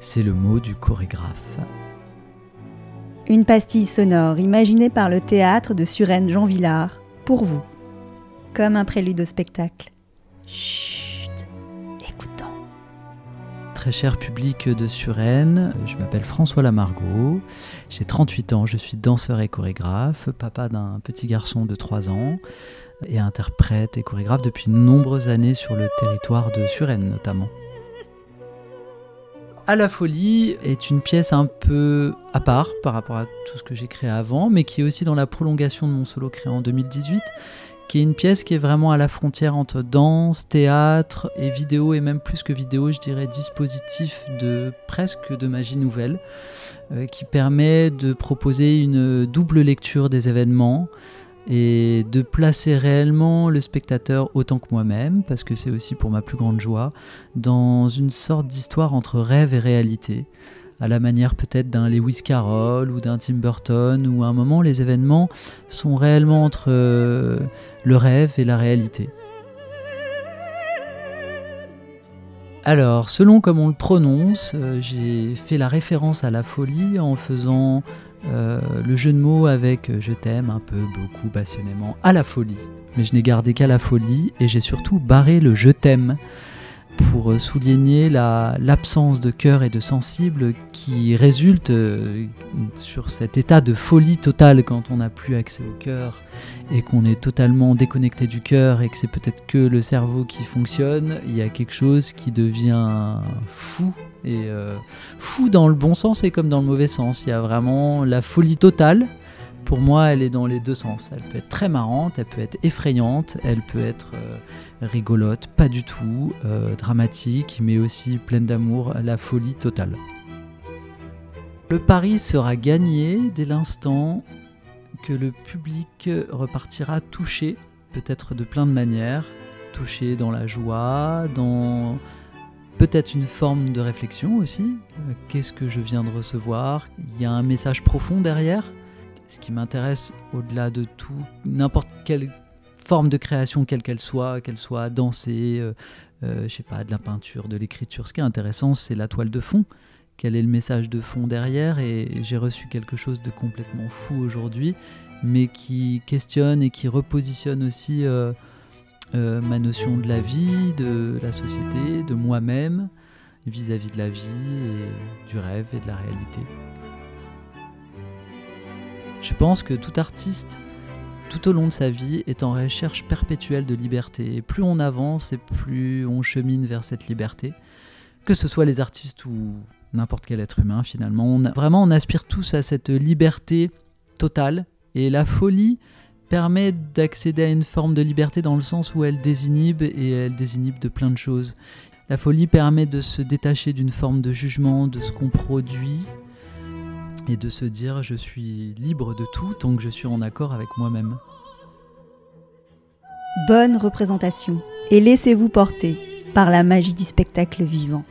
C'est le mot du chorégraphe. Une pastille sonore imaginée par le théâtre de Suresnes Jean Villard, pour vous, comme un prélude au spectacle. Chut, écoutons. Très cher public de Suresnes, je m'appelle François Lamargot, j'ai 38 ans, je suis danseur et chorégraphe, papa d'un petit garçon de 3 ans et interprète et chorégraphe depuis de nombreuses années sur le territoire de Suresnes notamment. À la folie est une pièce un peu à part par rapport à tout ce que j'ai créé avant, mais qui est aussi dans la prolongation de mon solo créé en 2018, qui est une pièce qui est vraiment à la frontière entre danse, théâtre et vidéo, et même plus que vidéo, je dirais dispositif de presque de magie nouvelle, euh, qui permet de proposer une double lecture des événements, et de placer réellement le spectateur autant que moi-même, parce que c'est aussi pour ma plus grande joie, dans une sorte d'histoire entre rêve et réalité, à la manière peut-être d'un Lewis Carroll ou d'un Tim Burton, où à un moment les événements sont réellement entre euh, le rêve et la réalité. Alors, selon comme on le prononce, euh, j'ai fait la référence à la folie en faisant euh, le jeu de mots avec euh, je t'aime un peu, beaucoup, passionnément, à la folie. Mais je n'ai gardé qu'à la folie et j'ai surtout barré le je t'aime pour euh, souligner l'absence de cœur et de sensible qui résulte sur cet état de folie totale quand on n'a plus accès au cœur et qu'on est totalement déconnecté du cœur et que c'est peut-être que le cerveau qui fonctionne, il y a quelque chose qui devient fou et euh, fou dans le bon sens et comme dans le mauvais sens. Il y a vraiment la folie totale. Pour moi, elle est dans les deux sens. Elle peut être très marrante, elle peut être effrayante, elle peut être euh, rigolote, pas du tout, euh, dramatique, mais aussi pleine d'amour, la folie totale. Le pari sera gagné dès l'instant que le public repartira touché, peut-être de plein de manières, touché dans la joie, dans peut-être une forme de réflexion aussi. Euh, qu'est-ce que je viens de recevoir? Il y a un message profond derrière. Ce qui m'intéresse au-delà de tout, n'importe quelle forme de création, quelle qu'elle soit, qu'elle soit dansée, euh, euh, je sais pas, de la peinture, de l'écriture. Ce qui est intéressant, c'est la toile de fond. Quel est le message de fond derrière? Et j'ai reçu quelque chose de complètement fou aujourd'hui, mais qui questionne et qui repositionne aussi euh, ma notion de la vie, de la société, de moi-même vis-à-vis de la vie et du rêve et de la réalité. Je pense que tout artiste, tout au long de sa vie, est en recherche perpétuelle de liberté. Et plus on avance et plus on chemine vers cette liberté, que ce soit les artistes ou n'importe quel être humain finalement. On vraiment, on aspire tous à cette liberté totale. Et la folie, permet d'accéder à une forme de liberté dans le sens où elle désinhibe et elle désinhibe de plein de choses. La folie permet de se détacher d'une forme de jugement de ce qu'on produit et de se dire je suis libre de tout tant que je suis en accord avec moi-même. Bonne représentation et laissez-vous porter par la magie du spectacle vivant.